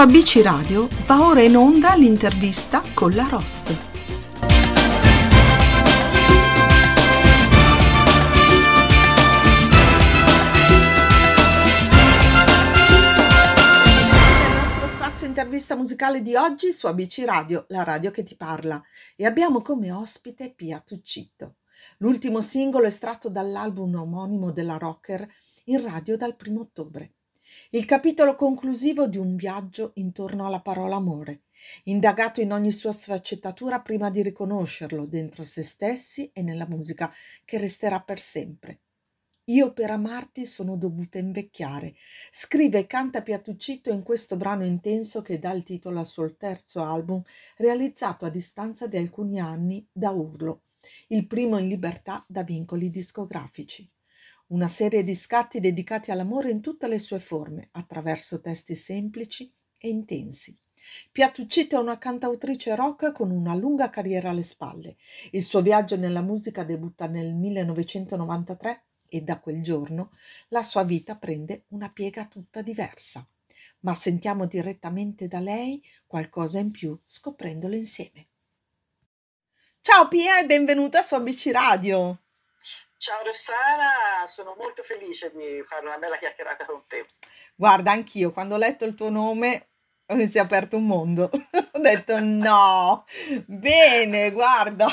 ABC Radio va ora in onda l'intervista con la Ross. intervista musicale di oggi su ABC Radio, la radio che ti parla, e abbiamo come ospite Pia Tuccitto. L'ultimo singolo estratto dall'album omonimo della rocker in radio dal primo ottobre. Il capitolo conclusivo di un viaggio intorno alla parola amore, indagato in ogni sua sfaccettatura prima di riconoscerlo dentro se stessi e nella musica che resterà per sempre. Io per amarti sono dovuta invecchiare. Scrive e canta Piatuccito in questo brano intenso che dà il titolo al suo terzo album, realizzato a distanza di alcuni anni da Urlo, il primo in libertà da vincoli discografici. Una serie di scatti dedicati all'amore in tutte le sue forme, attraverso testi semplici e intensi. Piatuccito è una cantautrice rock con una lunga carriera alle spalle. Il suo viaggio nella musica debutta nel 1993 e da quel giorno la sua vita prende una piega tutta diversa. Ma sentiamo direttamente da lei qualcosa in più scoprendolo insieme. Ciao Pia e benvenuta su ABC Radio. Ciao Rossana, sono molto felice di fare una bella chiacchierata con te. Guarda, anch'io quando ho letto il tuo nome mi si è aperto un mondo. Ho detto no, bene, guarda.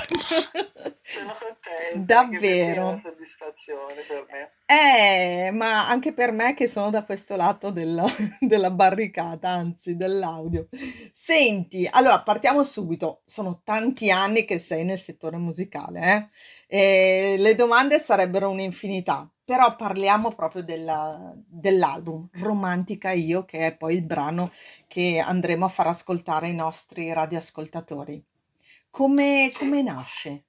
Sono contenta. Davvero. È una soddisfazione per me. Eh, ma anche per me che sono da questo lato della, della barricata, anzi dell'audio. Senti, allora partiamo subito. Sono tanti anni che sei nel settore musicale, eh? E le domande sarebbero un'infinità però parliamo proprio della, dell'album Romantica Io, che è poi il brano che andremo a far ascoltare ai nostri radioascoltatori. Come, sì. come nasce?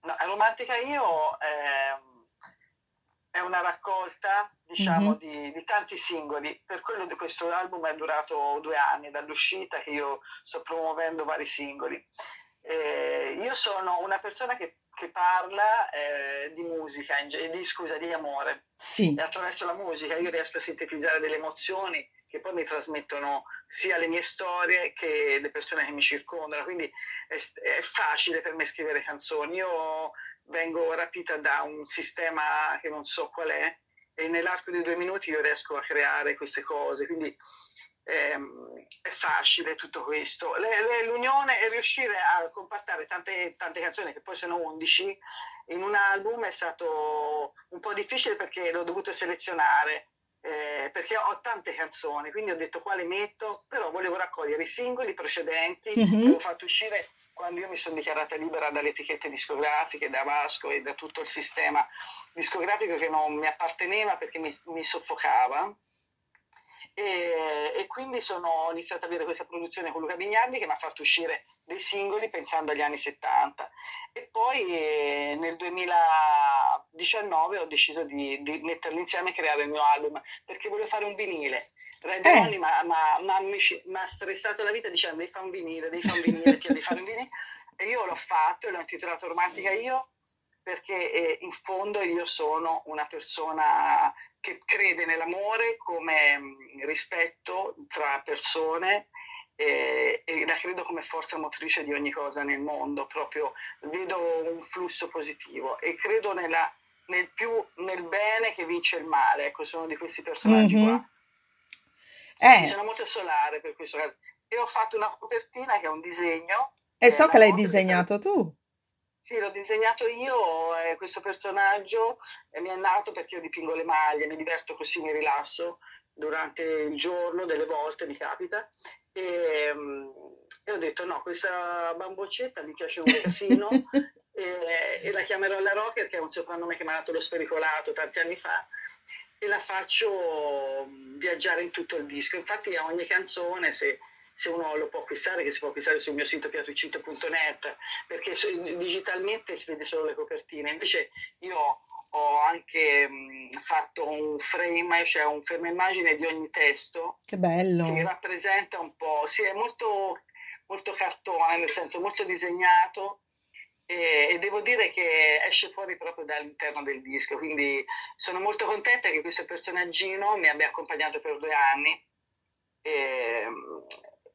No, Romantica Io è, è una raccolta, diciamo, mm-hmm. di, di, tanti singoli. Per quello di questo album è durato due anni dall'uscita che io sto promuovendo vari singoli. Eh, io sono una persona che che parla eh, di musica, di, scusa, di amore. Sì. E attraverso la musica io riesco a sintetizzare delle emozioni che poi mi trasmettono sia le mie storie che le persone che mi circondano. Quindi è, è facile per me scrivere canzoni. Io vengo rapita da un sistema che non so qual è e nell'arco di due minuti io riesco a creare queste cose. Quindi ehm, è facile tutto questo. L'unione è riuscire a compattare tante, tante, canzoni, che poi sono 11, in un album è stato un po' difficile perché l'ho dovuto selezionare. Eh, perché ho tante canzoni, quindi ho detto quale metto, però volevo raccogliere i singoli precedenti mm-hmm. che ho fatto uscire quando io mi sono dichiarata libera dalle etichette discografiche, da Vasco e da tutto il sistema discografico che non mi apparteneva perché mi, mi soffocava e, e, quindi sono, ho iniziato ad avere questa produzione con Luca Bignardi che mi ha fatto uscire dei singoli pensando agli anni 70 e poi eh, nel 2019 ho deciso di, di, metterli insieme e creare il mio album perché volevo fare un vinile. Red eh. mi ha stressato la vita dicendo devi fare un vinile, devi fare un vinile, devi fare un vinile e io l'ho fatto e l'ho intitolato Romantica Io perché eh, in fondo io sono una persona che crede nell'amore come mm, rispetto tra persone e, e, la credo come forza motrice di ogni cosa nel mondo, proprio vedo un flusso positivo e credo nella, nel più nel bene che vince il male, ecco, sono di questi personaggi mm-hmm. qua. Eh. Sì, sono molto solare per questo caso. E ho fatto una copertina che è un disegno. E so che l'hai disegnato tu. Sì, l'ho disegnato io, eh, questo personaggio eh, mi è nato perché io dipingo le maglie, mi diverto così, mi rilasso durante il giorno, delle volte mi capita. E, um, e ho detto no, questa bamboccetta mi piace un casino e, e, la chiamerò la Rocker, che è un soprannome che mi ha dato lo spericolato tanti anni fa, e la faccio mm, viaggiare in tutto il disco. Infatti a ogni canzone, se se uno lo può acquistare, che si può acquistare sul mio sito piatuccito.net, perché digitalmente si vede solo le copertine. Invece io ho anche mh, fatto un frame, cioè un fermo immagine di ogni testo. Che bello! Che rappresenta un po', sì, è molto, molto cartone, nel senso molto disegnato. E, e devo dire che esce fuori proprio dall'interno del disco, quindi sono molto contenta che questo personaggino mi abbia accompagnato per due anni e,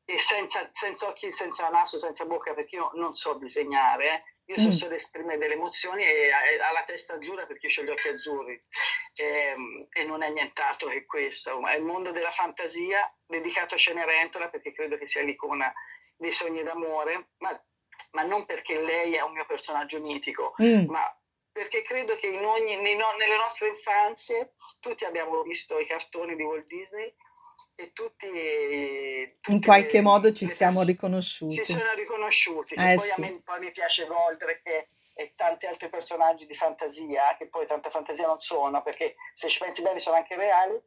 e senza, senza, occhi, senza naso, senza bocca, perché io non so disegnare, eh. io so mm. solo esprimere delle emozioni e ha la testa azzurra perché ho gli occhi azzurri e, e, non è nient'altro che questo, è il mondo della fantasia dedicato a Cenerentola perché credo che sia l'icona dei sogni d'amore, ma, ma non perché lei è un mio personaggio mitico, mm. ma perché credo che in ogni, no, nelle nostre infanzie tutti abbiamo visto i cartoni di Walt Disney e tutti, in qualche le, modo ci siamo riconosciuti. Si sono riconosciuti. Eh, poi sì. a me poi mi piace Goldrake e, e, tanti altri personaggi di fantasia, che poi tanta fantasia non sono, perché se ci pensi bene sono anche reali.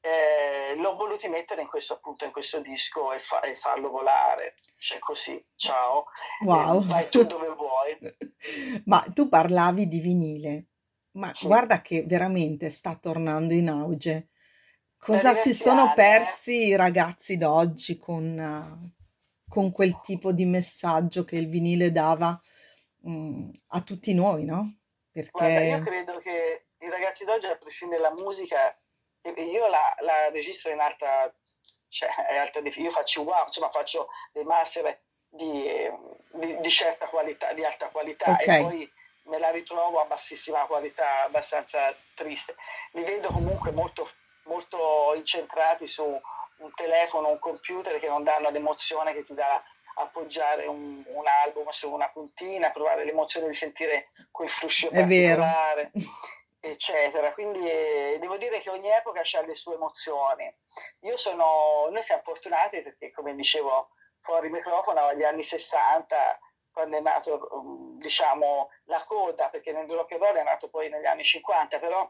Eh, l'ho voluto mettere in questo, appunto, in questo disco e, fa, e farlo volare. Cioè così, ciao. Wow. Eh, vai tu dove vuoi. Ma tu parlavi di vinile, ma sì. guarda che veramente sta tornando in auge Cosa si sono persi i ragazzi d'oggi con, con quel tipo di messaggio che il vinile dava mm, a tutti noi, no? Guarda, io credo che i ragazzi d'oggi, a prescindere dalla musica, io la, la registro in alta, cioè, è alta io faccio wow, insomma faccio dei master di, di, di certa qualità, di alta qualità e poi me la ritrovo a bassissima qualità, abbastanza triste. Li vedo comunque molto molto incentrati su un telefono, un computer che non danno l'emozione che ti dà appoggiare un, un album su una puntina, provare l'emozione di sentire quel fruscio È particolare, vero. eccetera. Quindi eh, devo dire che ogni epoca ha le sue emozioni. Io sono, noi siamo fortunati perché, come dicevo fuori microfono, agli anni 60 quando è nato diciamo la coda, perché nel rock and roll è nato poi negli anni 50, però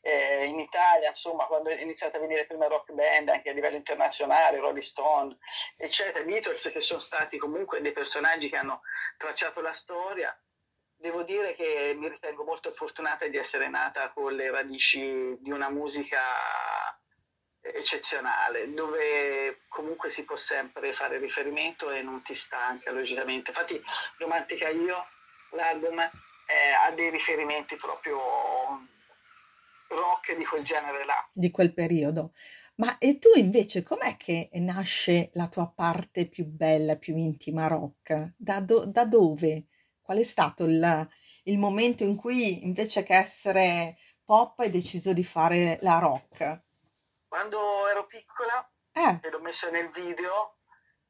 eh, in Italia, insomma, quando è iniziata a venire le prime rock band anche a livello internazionale, Rolling Stone, eccetera, Beatles, che sono stati comunque dei personaggi che hanno tracciato la storia, devo dire che mi ritengo molto fortunata di essere nata con le radici di una musica eccezionale, dove comunque si può sempre fare riferimento e non ti stanca, logicamente. Infatti, Romantica Io, l'album, eh, ha dei riferimenti proprio rock di quel genere là. Di quel periodo. Ma e tu invece com'è che nasce la tua parte più bella, più intima rock? Da, do- da dove? Qual è stato il, il, momento in cui invece che essere pop hai deciso di fare la rock? Quando ero piccola eh. e l'ho messo nel video,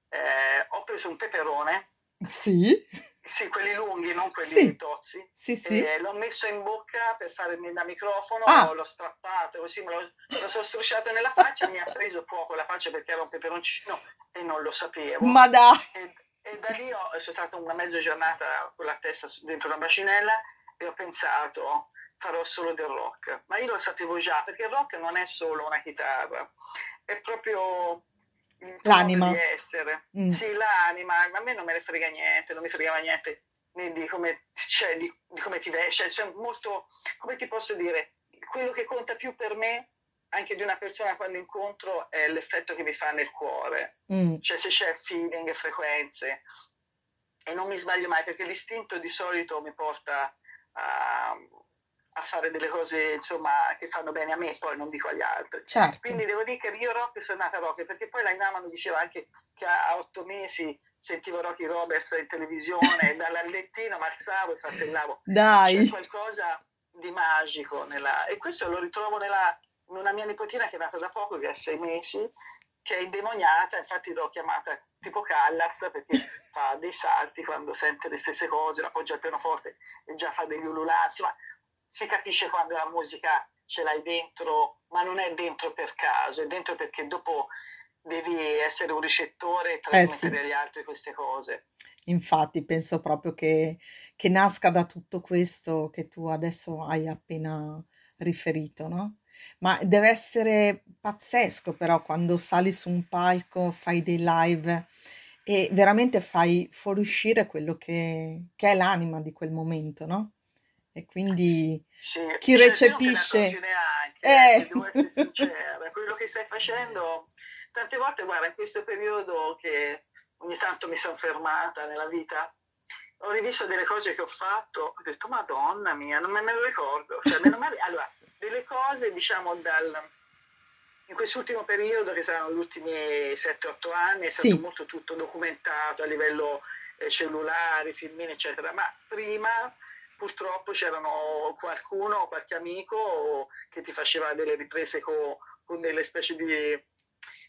eh, ho preso un peperone. Sì sì, quelli lunghi, non quelli sì. tozzi. Sì, sì. Eh, l'ho messo in bocca per farmi da microfono, ah. l'ho strappato così, me lo, lo sono strusciato nella faccia, mi ha preso fuoco la faccia perché era un peperoncino e non lo sapevo. Ma dai! E, e da lì ho, sono stata una mezza giornata con la testa dentro una bacinella e ho pensato farò solo del rock. Ma io lo sapevo già, perché il rock non è solo una chitarra, è proprio l'anima. di essere. Mm. Sì, l'anima, a me non me ne frega niente, non mi fregava niente di come, cioè, di, di come ti vesti, cioè, molto, come ti posso dire, quello che conta più per me anche di una persona quando incontro è l'effetto che mi fa nel cuore, mm. cioè se c'è feeling, frequenze. E non mi sbaglio mai perché l'istinto di solito mi porta a, a fare delle cose insomma, che fanno bene a me, poi non dico agli altri. Certo. Quindi devo dire che io rock sono nata rock, perché poi la Inama mi diceva anche che a otto mesi sentivo Rocky Roberts in televisione, dal lettino mi alzavo e saltellavo. Dai! C'è qualcosa di magico nella... e questo lo ritrovo nella in una mia nipotina che è nata da poco, che ha sei mesi, che è indemoniata, infatti l'ho chiamata tipo Callas perché fa dei salti quando sente le stesse cose, la appoggia al pianoforte e già fa degli ululati, ma si capisce quando la musica ce l'hai dentro, ma non è dentro per caso, è dentro perché dopo devi essere un ricettore e trasmettere eh sì. agli altri queste cose. Infatti penso proprio che, che nasca da tutto questo che tu adesso hai appena riferito, no? Ma deve essere pazzesco però quando sali su un palco, fai dei live e veramente fai fuoriuscire quello che, che è l'anima di quel momento, no? E quindi sì, chi recepisce... Neanche, eh. eh. devo essere sincera, quello che stai facendo, tante volte, guarda, in questo periodo che ogni tanto mi sono fermata nella vita, ho rivisto delle cose che ho fatto, ho detto, madonna mia, non me ne ricordo. Cioè, male, allora, delle cose, diciamo, dal in quest'ultimo periodo, che saranno gli ultimi 7-8 anni, è stato Sì. molto tutto documentato a livello eh, cellulare, filmini, eccetera, ma prima purtroppo c'erano qualcuno, qualche amico che ti faceva delle riprese co- con delle specie di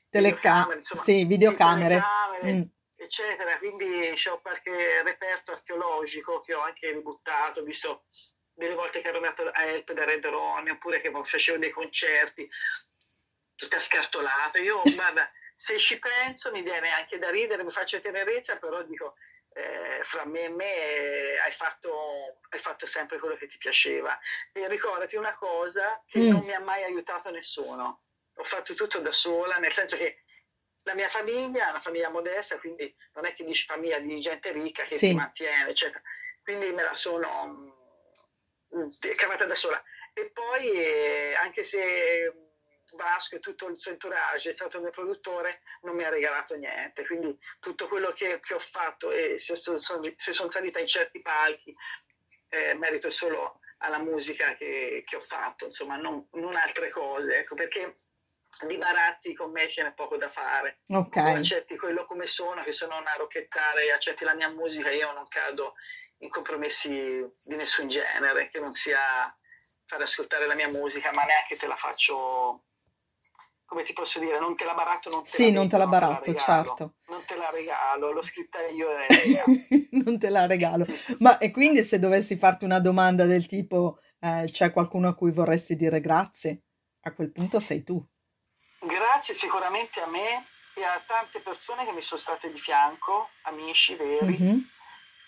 Teleca- videocamere, insomma, sì, videocamere. telecamere, Mm. eccetera. Quindi c'ho qualche reperto archeologico che ho anche ributtato, visto delle volte che ero andato a Help da Red Ronnie, oppure che facevo dei concerti, tutta scartolata. Io, guarda, se ci penso mi viene anche da ridere, mi faccio tenerezza, però dico, eh, fra me e me eh, hai, fatto, hai fatto sempre quello che ti piaceva. E ricordati una cosa, che Mm. non mi ha mai aiutato nessuno. Ho fatto tutto da sola, nel senso che la mia famiglia è una famiglia modesta, quindi non è che dici famiglia di gente ricca che Sì. ti mantiene, eccetera. Quindi me la sono mm, cavata da sola. E poi, eh, anche se Vasco e tutto il suo entourage è stato il mio produttore, non mi ha regalato niente. Quindi tutto quello che, che ho fatto e se, sono- se sono salita in certi palchi, eh, merito solo alla musica che, che ho fatto, insomma, non, non altre cose. Ecco, perché di baratti con me ce n'è poco da fare. Ok. Tu accetti quello come sono, che sono una rocchettare, accetti la mia musica, io non cado in compromessi di nessun genere, che non sia fare ascoltare la mia musica, ma neanche te la faccio, come ti posso dire, non te la baratto, non te Sì, la non te la baratto, regalo. certo. Non te la regalo, l'ho scritta io e Non te la regalo. Ma e quindi se dovessi farti una domanda del tipo eh, c'è qualcuno a cui vorresti dire grazie? A quel punto sei tu. Grazie sicuramente a me e a tante persone che mi sono state di fianco, amici veri, Mhm.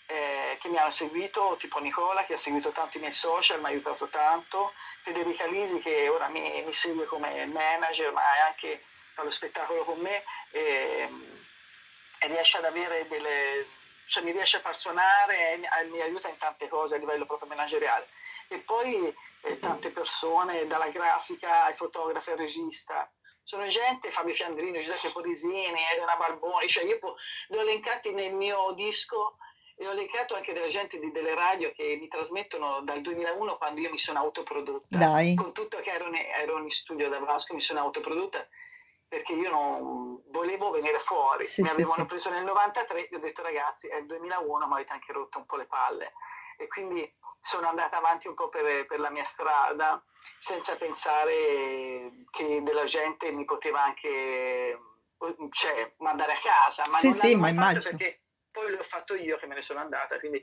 Eh, che mi hanno seguito, tipo Nicola che ha seguito tanti miei social, mi ha aiutato tanto, Federica Lisi che ora mi, mi segue come manager ma anche fa lo spettacolo con me e, e riesce ad avere delle, cioè mi riesce a far suonare e mi, mi aiuta in tante cose a livello proprio manageriale. E poi eh, tante persone, dalla grafica ai fotografi al regista, sono gente, Fabio Fiandrini, Giuseppe Polisini, Elena Barboni, cioè io po- li ho elencati nel mio disco e ho elencato anche della gente di, delle radio che mi trasmettono dal 2001 quando io mi sono autoprodotta, Dai. con tutto che ero, ne- ero in studio da Vasco, mi sono autoprodotta perché io non volevo venire fuori, Sì, mi sì, avevano sì. preso nel 93, gli ho detto ragazzi è il 2001 ma avete anche rotto un po' le palle e quindi sono andata avanti un po' per, per la mia strada senza pensare che della gente mi poteva anche cioè, mandare a casa, ma Sì, non sì, ma immagino. perché poi l'ho fatto io che me ne sono andata, quindi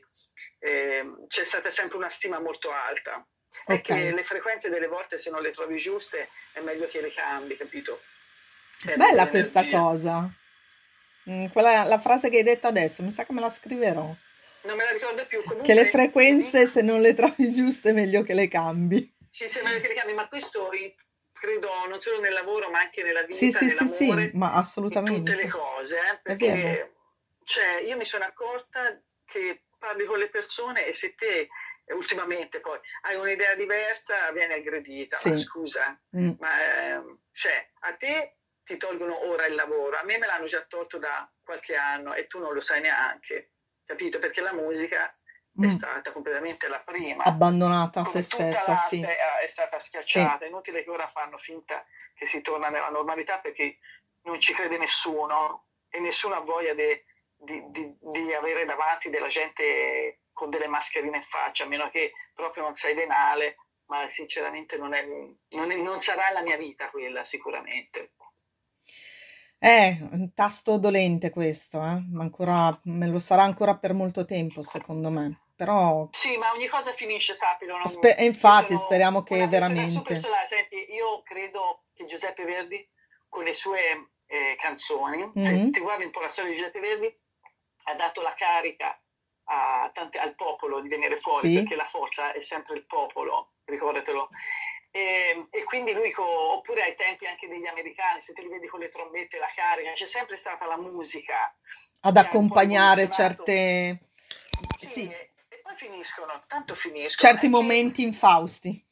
ehm, c'è stata sempre una stima molto alta. È Ok. che le frequenze delle volte se non le trovi giuste è meglio che le cambi, capito? Perdi Bella questa cosa. Mm, quella, la frase che hai detto adesso, mi sa che me la scriverò. Non me la ricordo più, Che le comunque frequenze, se non le trovi giuste, è meglio che le cambi. sì, sì, è meglio che le cambi, ma questo credo non solo nel lavoro ma anche nella Sì, vita, sì, sì, sì, nell'amore, ma in tutte le assolutamente. cose, eh, È vero. perché cioè, io mi sono accorta che parli con le persone e se te eh, ultimamente poi hai un'idea diversa vieni aggredita, ma Sì. scusa, Mm. ma ehm, cioè, a te ti tolgono ora il lavoro, a me me l'hanno già tolto da qualche anno e tu non lo sai neanche, capito? Perché la musica è Mm. stata completamente la prima, Abbandonata a se stessa, sì. l'arte è stata Sì. schiacciata, è inutile che ora fanno finta che si torna nella normalità perché non ci crede nessuno e nessuno ha voglia de- di, di- di avere davanti della gente con delle mascherine in faccia, a meno che proprio non sai venale, ma sinceramente non, è, non, è- non sarà la mia vita quella sicuramente. È un tasto dolente questo, eh? Ma ancora, me lo sarà ancora per molto tempo, secondo me. Però, Sì, ma ogni cosa finisce, sappilo. non- spe- e infatti, speriamo che veramente. Senti, io credo che Giuseppe Verdi, con le sue eh, canzoni, se Mhm. ti guardi un po' la storia di Giuseppe Verdi, ha dato la carica a tanti- al popolo di venire fuori, Sì, perché la forza è sempre il popolo, ricordatelo. E, e quindi lui, co- oppure ai tempi anche degli americani, se te li vedi con le trombette, la carica, c'è sempre stata la musica ad accompagnare certe, Sì, sì, e, e poi finiscono, tanto finiscono. certi momenti infausti.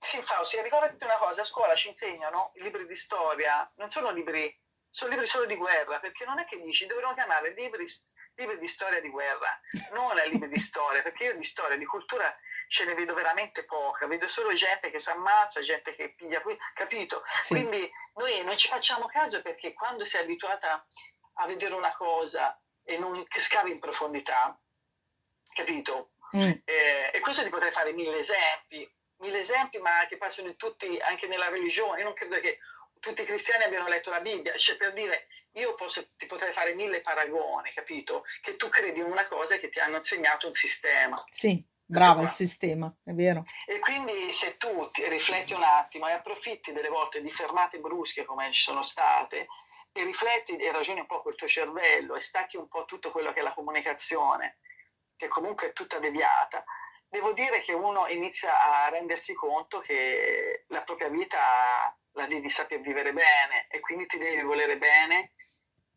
sì, Fausti, ricordati una cosa, a scuola ci insegnano i libri di storia, non sono libri, sono libri solo di guerra, perché non è che dici, dovremmo chiamare libri libri di storia di guerra, non libri di storia, perché io di storia, di cultura ce ne vedo veramente poca, vedo solo gente che si ammazza, gente che piglia, capito? Sì. Quindi noi non ci facciamo caso perché quando sei abituata a vedere una cosa e non scavi in profondità, capito? Mm. Eh, e questo ti potrei fare mille esempi, mille esempi, ma che passano in tutti, anche nella religione. Io non credo che tutti i cristiani abbiano letto la Bibbia, cioè per dire io posso, ti potrei fare mille paragoni, capito? Che tu credi in una cosa e che ti hanno insegnato un sistema. Sì, bravo il sistema, è vero. E quindi se tu ti rifletti un attimo e approfitti delle volte di fermate brusche come ci sono state e rifletti e ragioni un po' col tuo cervello e stacchi un po' tutto quello che è la comunicazione, che comunque è tutta deviata, devo dire che uno inizia a rendersi conto che la propria vita la devi saper vivere bene e quindi ti devi volere bene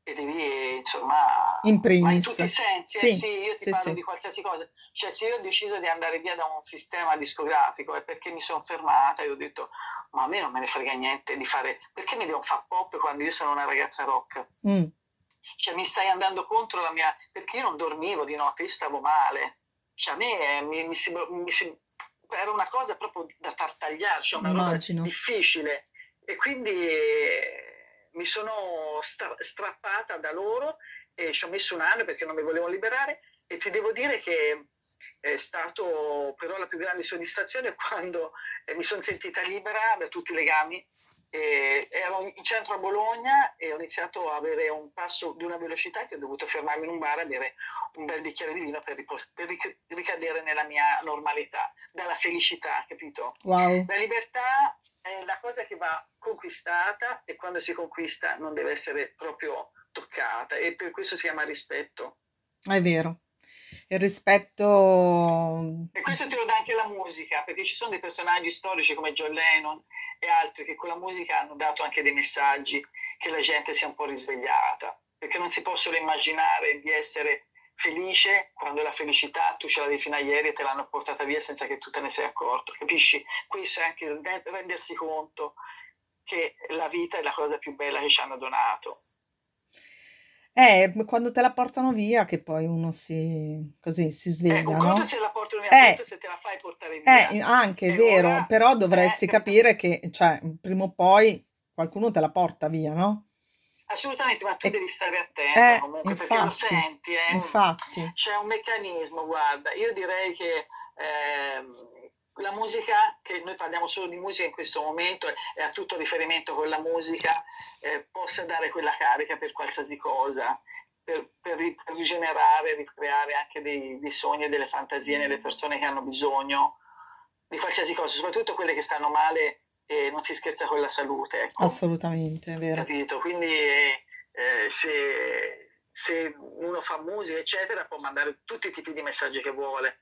e devi insomma in primis in tutti i sensi eh sì, eh sì io ti sì, parlo sì. di qualsiasi cosa cioè se io ho deciso di andare via da un sistema discografico è perché mi sono fermata e ho detto ma a me non me ne frega niente di fare perché mi devo fare pop quando io sono una ragazza rock mm. cioè mi stai andando contro la mia perché io non dormivo di notte io stavo male cioè a me mi, mi, si, mi si, era una cosa proprio da tartagliare cioè una Immagino. roba difficile e quindi eh, mi sono stra- strappata da loro e ci ho messo un anno perché non mi volevo liberare e ti devo dire che è stato però la più grande soddisfazione quando eh, mi sono sentita libera da tutti i legami. E ero in centro a Bologna e ho iniziato a avere un passo di una velocità che ho dovuto fermarmi in un bar a bere un bel bicchiere di vino per, ripos- per ric- ricadere nella mia normalità, dalla felicità, capito? Wow. La libertà è la cosa che va conquistata e quando si conquista non deve essere proprio toccata e per questo si chiama rispetto. È vero. Il rispetto... E questo te lo dà anche la musica, perché ci sono dei personaggi storici come John Lennon e altri che con la musica hanno dato anche dei messaggi che la gente si è un po' risvegliata, perché non si possono immaginare di essere felice quando la felicità tu ce l'avevi fino a ieri e te l'hanno portata via senza che tu te ne sei accorto, capisci? Questo è anche rendersi conto che la vita è la cosa più bella che ci hanno donato. Eh, quando te la portano via che poi uno si, così, si sveglia, eh, un no? se la portano via, eh, se te la fai portare via. Eh, anche, è vero, ora, però dovresti eh, capire che, cioè, prima o poi qualcuno te la porta via, no? Assolutamente, ma tu devi stare attenta eh, comunque infatti, perché lo senti. Eh? Infatti. C'è un meccanismo, guarda, io direi che eh, la musica, che noi parliamo solo di musica in questo momento e ha tutto riferimento con la musica, eh, possa dare quella carica per qualsiasi cosa, per, per, per rigenerare, ricreare anche dei, dei sogni e delle fantasie nelle persone che hanno bisogno di qualsiasi cosa, soprattutto quelle che stanno male e non si scherza con la salute. Ecco. Assolutamente, è vero. Capito? Quindi eh, se, se, uno fa musica, eccetera, può mandare tutti i tipi di messaggi che vuole.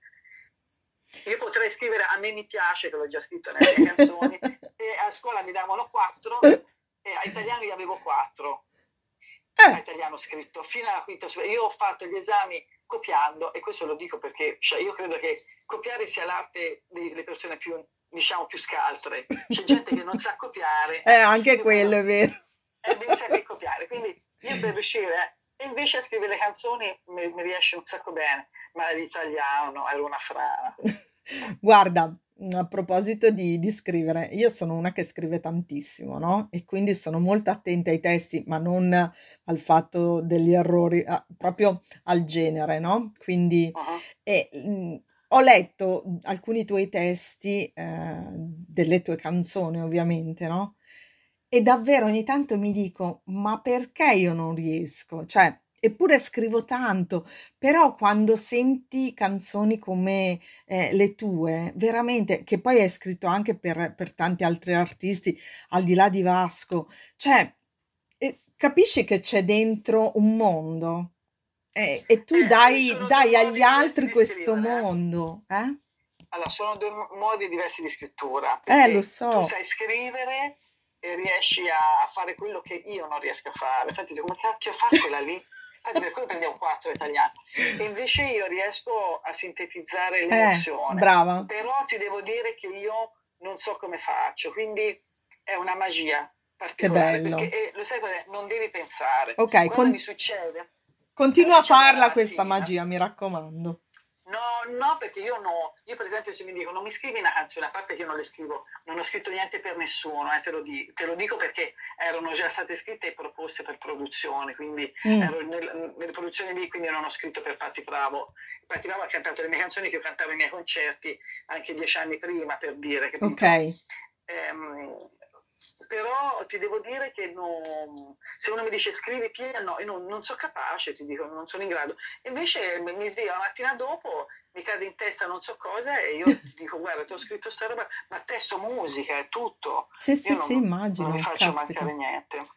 Io potrei scrivere a me mi piace, che l'ho già scritto nelle mie canzoni, e a scuola mi davano quattro, e a italiano io avevo quattro. Eh. A italiano scritto fino alla quinta superiore. Io ho fatto gli esami copiando, e questo lo dico perché cioè, io credo che copiare sia l'arte delle persone più diciamo più scaltre. C'è gente che non sa copiare. Eh, anche quello è vero. E devi sapere copiare. Quindi io per riuscire, e invece a scrivere le canzoni mi, mi riesce un sacco bene, ma l'italiano era una frana. Guarda, a proposito di, di, scrivere, io sono una che scrive tantissimo, no? E quindi sono molto attenta ai testi, ma non al fatto degli errori, proprio al genere, no? Quindi, uh-huh. e, ho letto alcuni tuoi testi, eh, delle tue canzoni ovviamente, no? E davvero ogni tanto mi dico, ma perché io non riesco? Cioè, eppure scrivo tanto, però quando senti canzoni come eh, le tue, veramente, che poi hai scritto anche per, per tanti altri artisti, al di là di Vasco, cioè, eh, capisci che c'è dentro un mondo? Eh, e tu eh, dai, dai agli altri questo mondo, eh? Allora, sono due modi diversi di scrittura. Eh, lo so. Tu sai scrivere e riesci a, fare quello che io non riesco a fare. Infatti, come cacchio fa quella lì? Infatti, per cui prendiamo quattro italiani. E invece io riesco a sintetizzare eh, l'emozione. Eh, brava. Però ti devo dire che io non so come faccio, quindi è una magia particolare. Che bello. Perché, eh, lo sai, non devi pensare. Ok, Quando con... mi succede Continua a farla questa magia, mi raccomando. No, no, perché io no, io per esempio se mi dicono mi scrivi una canzone, a parte che io non le scrivo, non ho scritto niente per nessuno, eh, te, lo di, te, lo dico perché erano già state scritte e proposte per produzione, quindi mm. ero nel, nelle produzioni lì, quindi non ho scritto per Patti Bravo. Patti Bravo ha cantato le mie canzoni che io cantavo ai miei concerti anche dieci anni prima, per dire. Capito? Ok. Ehm, però ti devo dire che non, se uno mi dice scrivi Pia, no, io non, non sono capace, ti dico, non sono in grado. Invece mi sveglio la mattina dopo, mi cade in testa non so cosa e io ti dico guarda, ti ho scritto sta roba, ma testo musica, è tutto. Sì, sì, non, sì, immagino. Non mi faccio caspita. mancare niente.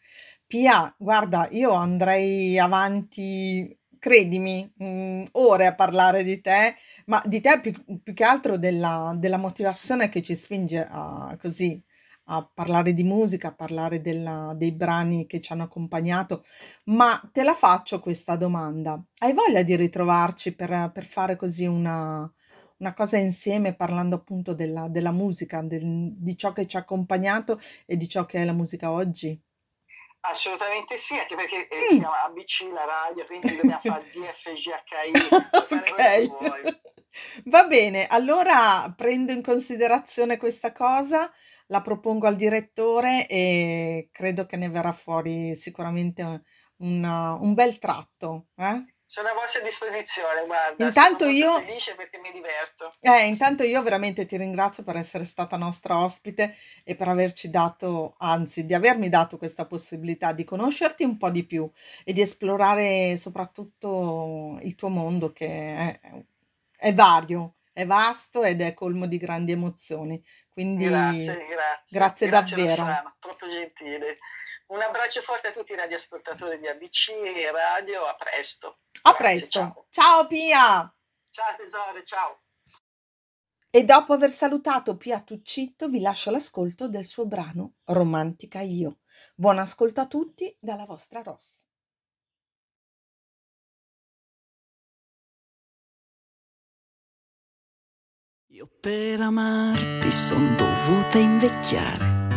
Pia, guarda, io andrei avanti credimi, mh, mm, ore a parlare di te, ma di te più, più che altro della, della, motivazione che ci spinge a così a parlare di musica, a parlare della, dei brani che ci hanno accompagnato, ma te la faccio questa domanda. Hai voglia di ritrovarci per, per fare così una, una, cosa insieme, parlando appunto della, della musica, del, di ciò che ci ha accompagnato e di ciò che è la musica oggi? Assolutamente sì, anche perché eh, mm. si chiama ABC la radio, quindi dobbiamo fare DFGHI. ok. Va bene, allora prendo in considerazione questa cosa la propongo al direttore e credo che ne verrà fuori sicuramente un, un bel tratto. Eh? Sono a vostra disposizione, guarda. Intanto io, felice perché mi diverto. Eh, intanto io veramente ti ringrazio per essere stata nostra ospite e per averci dato, anzi, di avermi dato questa possibilità di conoscerti un po' di più e di esplorare soprattutto il tuo mondo che è, è vario, è vasto ed è colmo di grandi emozioni. Quindi grazie, grazie, grazie, grazie davvero. Rossana, troppo gentile. Un abbraccio forte a tutti i radioascoltatori di ABC e Radio, a presto. A presto. Ciao. ciao Pia. Ciao tesoro, ciao. E dopo aver salutato Pia Tuccitto vi lascio l'ascolto del suo brano Romantica Io. Buon ascolto a tutti dalla vostra Ross. Io per amarti son dovuta invecchiare,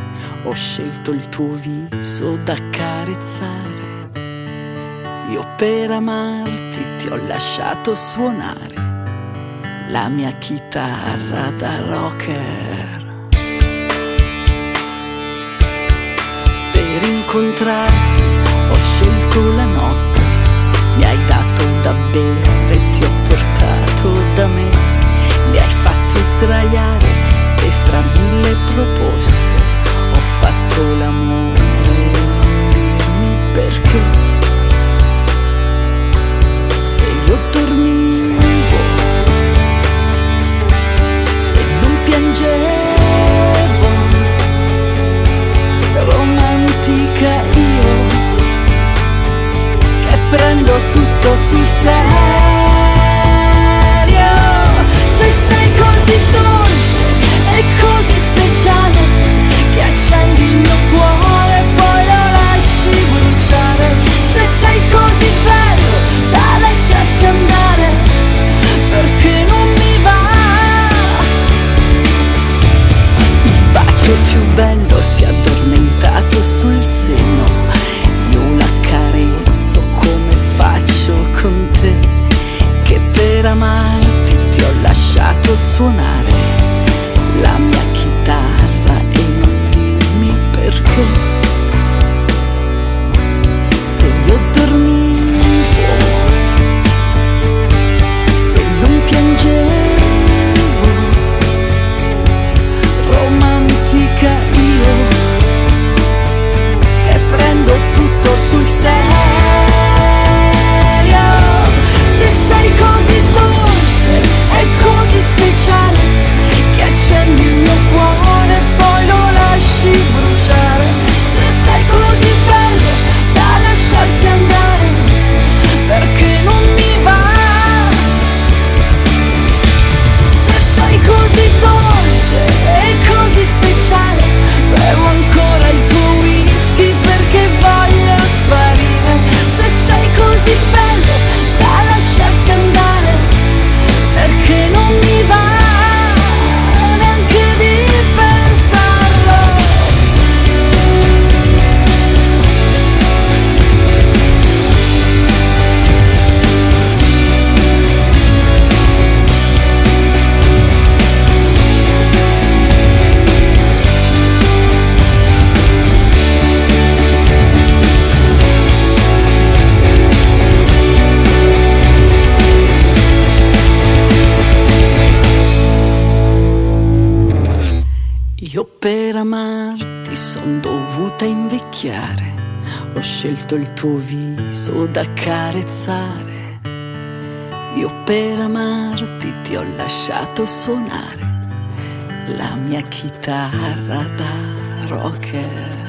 ho scelto il tuo viso da carezzare. Io per amarti ti ho lasciato suonare la mia chitarra da rocker. Per incontrarti ho scelto la notte, mi hai dato da bere, sdraiare e fra mille proposte per amarti son dovuta invecchiare. Ho scelto il tuo viso da carezzare. Io per amarti ti ho lasciato suonare la mia chitarra da rocker.